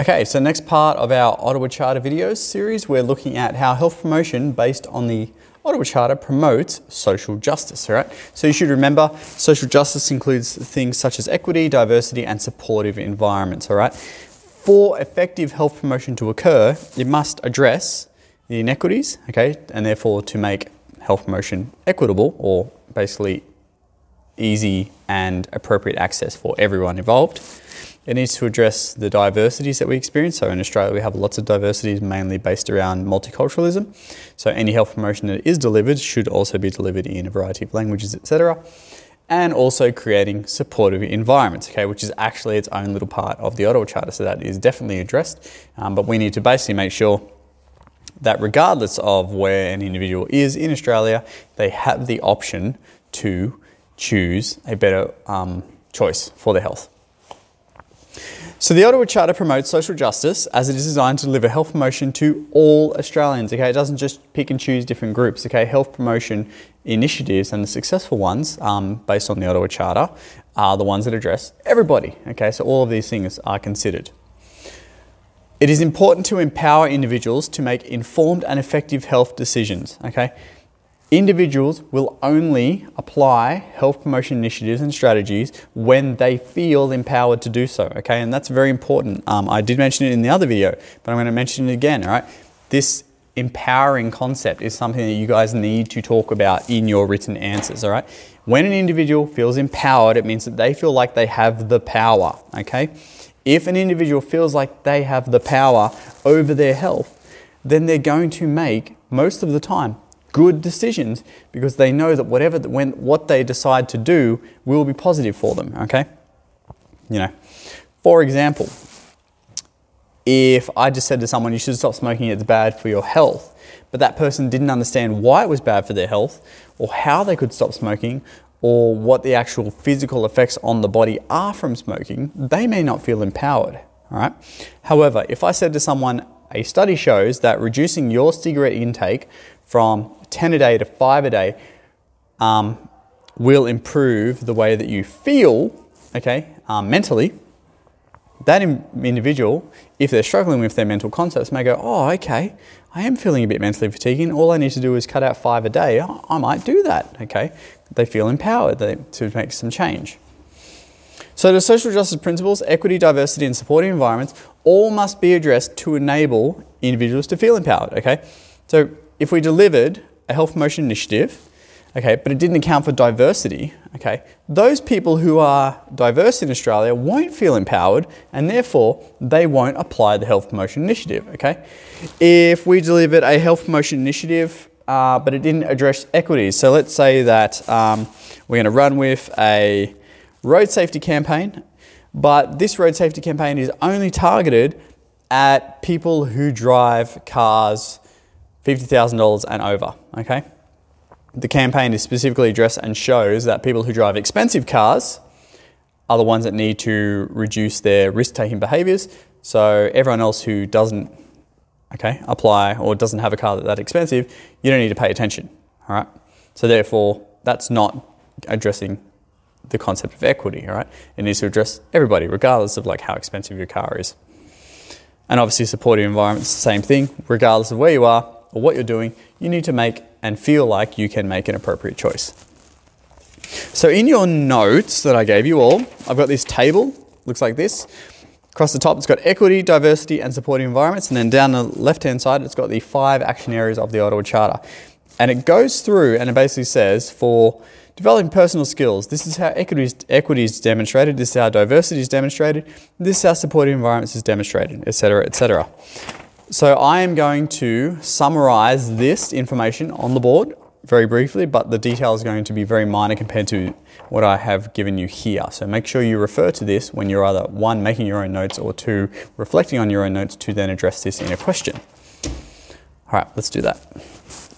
Okay, so next part of our Ottawa Charter videos series, we're looking at how health promotion based on the Ottawa Charter promotes social justice, all right? So you should remember social justice includes things such as equity, diversity, and supportive environments, all right? For effective health promotion to occur, it must address the inequities, okay, and therefore to make health promotion equitable or basically easy and appropriate access for everyone involved. It needs to address the diversities that we experience. So in Australia, we have lots of diversities, mainly based around multiculturalism. So any health promotion that is delivered should also be delivered in a variety of languages, etc. And also creating supportive environments, okay, which is actually its own little part of the Ottawa Charter. So that is definitely addressed. Um, but we need to basically make sure that regardless of where an individual is in Australia, they have the option to choose a better um, choice for their health. So the Ottawa Charter promotes social justice as it is designed to deliver health promotion to all Australians. Okay, it doesn't just pick and choose different groups. Okay, health promotion initiatives and the successful ones, um, based on the Ottawa Charter, are the ones that address everybody. Okay, so all of these things are considered. It is important to empower individuals to make informed and effective health decisions. Okay, Individuals will only apply health promotion initiatives and strategies when they feel empowered to do so, okay? And that's very important. Um, I did mention it in the other video, but I'm going to mention it again, all right? This empowering concept is something that you guys need to talk about in your written answers, all right? When an individual feels empowered, it means that they feel like they have the power, okay? If an individual feels like they have the power over their health, then they're going to make, most of the time, good decisions because they know that whatever when what they decide to do will be positive for them okay? You know for example if i just said to someone you should stop smoking it's bad for your health but that person didn't understand why it was bad for their health or how they could stop smoking or what the actual physical effects on the body are from smoking they may not feel empowered all right? However if i said to someone a study shows that reducing your cigarette intake from 10 a day to 5 a day um, will improve the way that you feel, okay, um, mentally. That in, individual, if they're struggling with their mental concepts, may go, oh, okay, I am feeling a bit mentally fatiguing. All I need to do is cut out five a day. I, I might do that, okay? They feel empowered they, to make some change. So, the social justice principles, equity, diversity, and supporting environments all must be addressed to enable individuals to feel empowered, okay? So, if we delivered a health promotion initiative, okay, but it didn't account for diversity, okay, those people who are diverse in Australia won't feel empowered and therefore they won't apply the health promotion initiative, okay? If we delivered a health promotion initiative uh, but it didn't address equities, so let's say that um, we're going to run with a road safety campaign, but this road safety campaign is only targeted at people who drive cars $50,000 and over, okay? The campaign is specifically addressed and shows that people who drive expensive cars are the ones that need to reduce their risk taking behaviors. So everyone else who doesn't okay, apply or doesn't have a car that, that expensive, you don't need to pay attention. All right. So therefore, that's not addressing the concept of equity. right? It needs to address everybody, regardless of like how expensive your car is. And obviously, supportive environments, same thing. Regardless of where you are, or what you're doing, you need to make and feel like you can make an appropriate choice. So in your notes that I gave you all, I've got this table, looks like this. Across the top, it's got equity, diversity, and supporting environments. And then down the left hand side, it's got the five action areas of the Ottawa Charter. And it goes through and it basically says for developing personal skills, this is how equity is, demonstrated, this is how diversity is demonstrated, this is how supportive environments is demonstrated, etc., etc. So I am going to summarize this information on the board very briefly, but the detail is going to be very minor compared to what I have given you here. So make sure you refer to this when you're either one, making your own notes, or two, reflecting on your own notes to then address this in a question. All right, let's do that.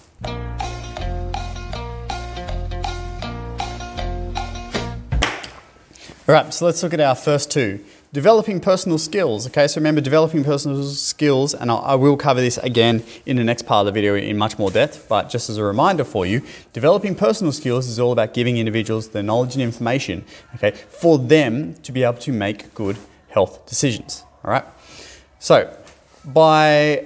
All right, so let's look at our first two. Developing personal skills. Okay, so remember developing personal skills, and I will cover this again in the next part of the video in much more depth, but just as a reminder for you, developing personal skills is all about giving individuals the knowledge and information, okay, for them to be able to make good health decisions. All right. So, by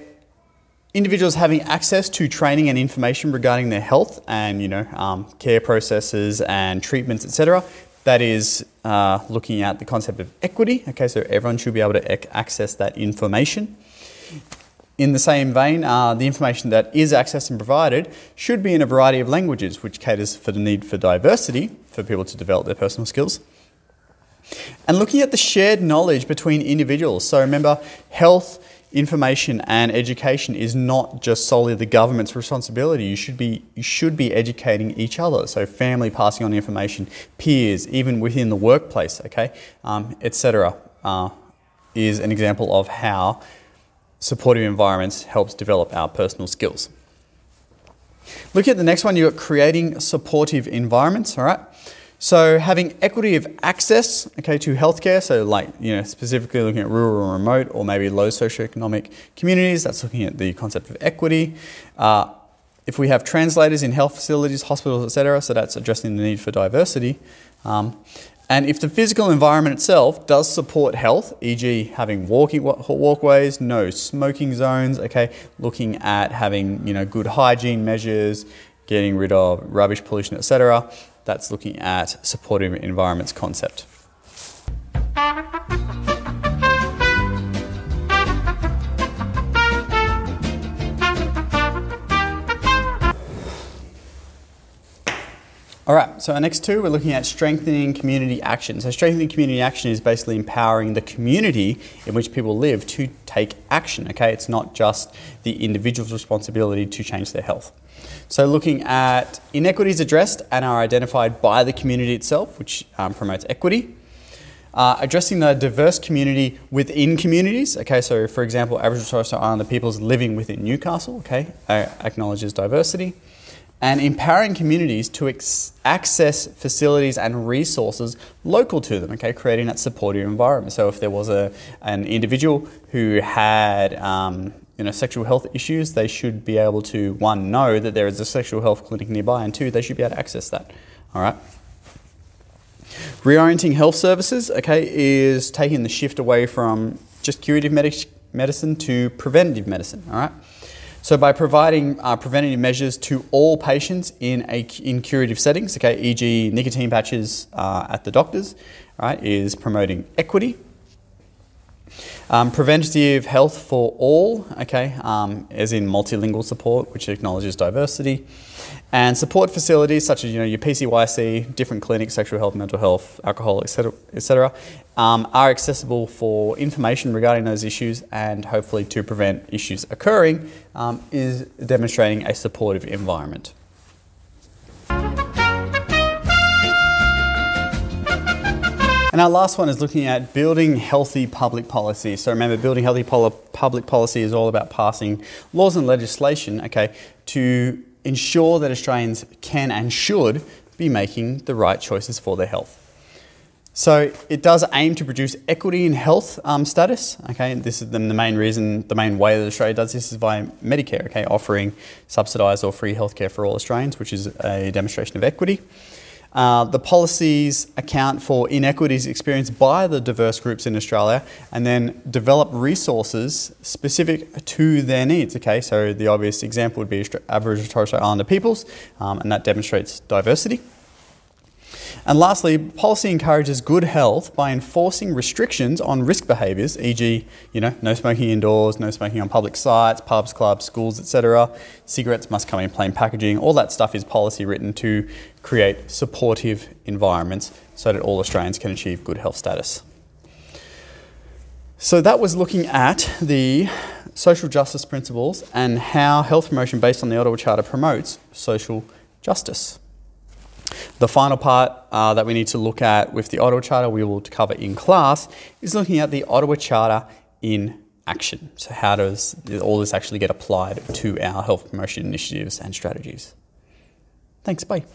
individuals having access to training and information regarding their health and you know um, care processes and treatments, etc. That is uh, looking at the concept of equity. Okay, so everyone should be able to access that information. In the same vein, uh, the information that is accessed and provided should be in a variety of languages, which caters for the need for diversity for people to develop their personal skills. And looking at the shared knowledge between individuals. So remember, health information and education is not just solely the government's responsibility. You should be you should be educating each other. So family passing on information, peers, even within the workplace, okay, um, etc. Uh, is an example of how supportive environments helps develop our personal skills. Look at the next one. You've got creating supportive environments. All right. So having equity of access, okay, to healthcare, so like, you know, specifically looking at rural and remote or maybe low socioeconomic communities, that's looking at the concept of equity. Uh, if we have translators in health facilities, hospitals, etc., so that's addressing the need for diversity. Um, and if the physical environment itself does support health, e.g., having walking walkways, no smoking zones, okay, looking at having you know good hygiene measures, getting rid of rubbish pollution, etc., that's looking at supportive environments concept. All right, so our next two, we're looking at strengthening community action. So, strengthening community action is basically empowering the community in which people live to take action, okay? It's not just the individual's responsibility to change their health. So, looking at inequities addressed and are identified by the community itself, which um, promotes equity. Uh, addressing the diverse community within communities. Okay, so for example, Aboriginal Torres Strait Islander peoples living within Newcastle, okay, uh, acknowledges diversity and empowering communities to access facilities and resources local to them, okay, creating that supportive environment. So if there was a, an individual who had um, you know, sexual health issues, they should be able to, one, know that there is a sexual health clinic nearby, and two, they should be able to access that, all right? Reorienting health services, okay, is taking the shift away from just curative medic- medicine to preventative medicine, all right? So by providing uh, preventative measures to all patients in a in curative settings, okay, e.g. nicotine patches uh, at the doctors, right, is promoting equity. Um, preventative health for all, okay, um, as in multilingual support, which acknowledges diversity, and support facilities such as you know your PCYC, different clinics, sexual health, mental health, alcohol, etc., etc., um, are accessible for information regarding those issues and hopefully to prevent issues occurring um, is demonstrating a supportive environment. And our last one is looking at building healthy public policy. So remember, building healthy public policy is all about passing laws and legislation, okay, to ensure that Australians can and should be making the right choices for their health. So it does aim to produce equity in health um, status. Okay, this is the, the, main reason, the main way that Australia does this is via Medicare. Okay, offering subsidised or free healthcare for all Australians, which is a demonstration of equity. Uh, the policies account for inequities experienced by the diverse groups in Australia and then develop resources specific to their needs. Okay, so the obvious example would be Aboriginal and Torres Strait Islander peoples, um, and that demonstrates diversity. And lastly, policy encourages good health by enforcing restrictions on risk behaviours, e.g., you know, no smoking indoors, no smoking on public sites, pubs, clubs, schools, etc. Cigarettes must come in plain packaging. All that stuff is policy written to create supportive environments so that all Australians can achieve good health status. So that was looking at the social justice principles and how health promotion based on the Ottawa Charter promotes social justice. The final part uh, that we need to look at with the Ottawa Charter, we will cover in class, is looking at the Ottawa Charter in action. So, how does all this actually get applied to our health promotion initiatives and strategies? Thanks, bye.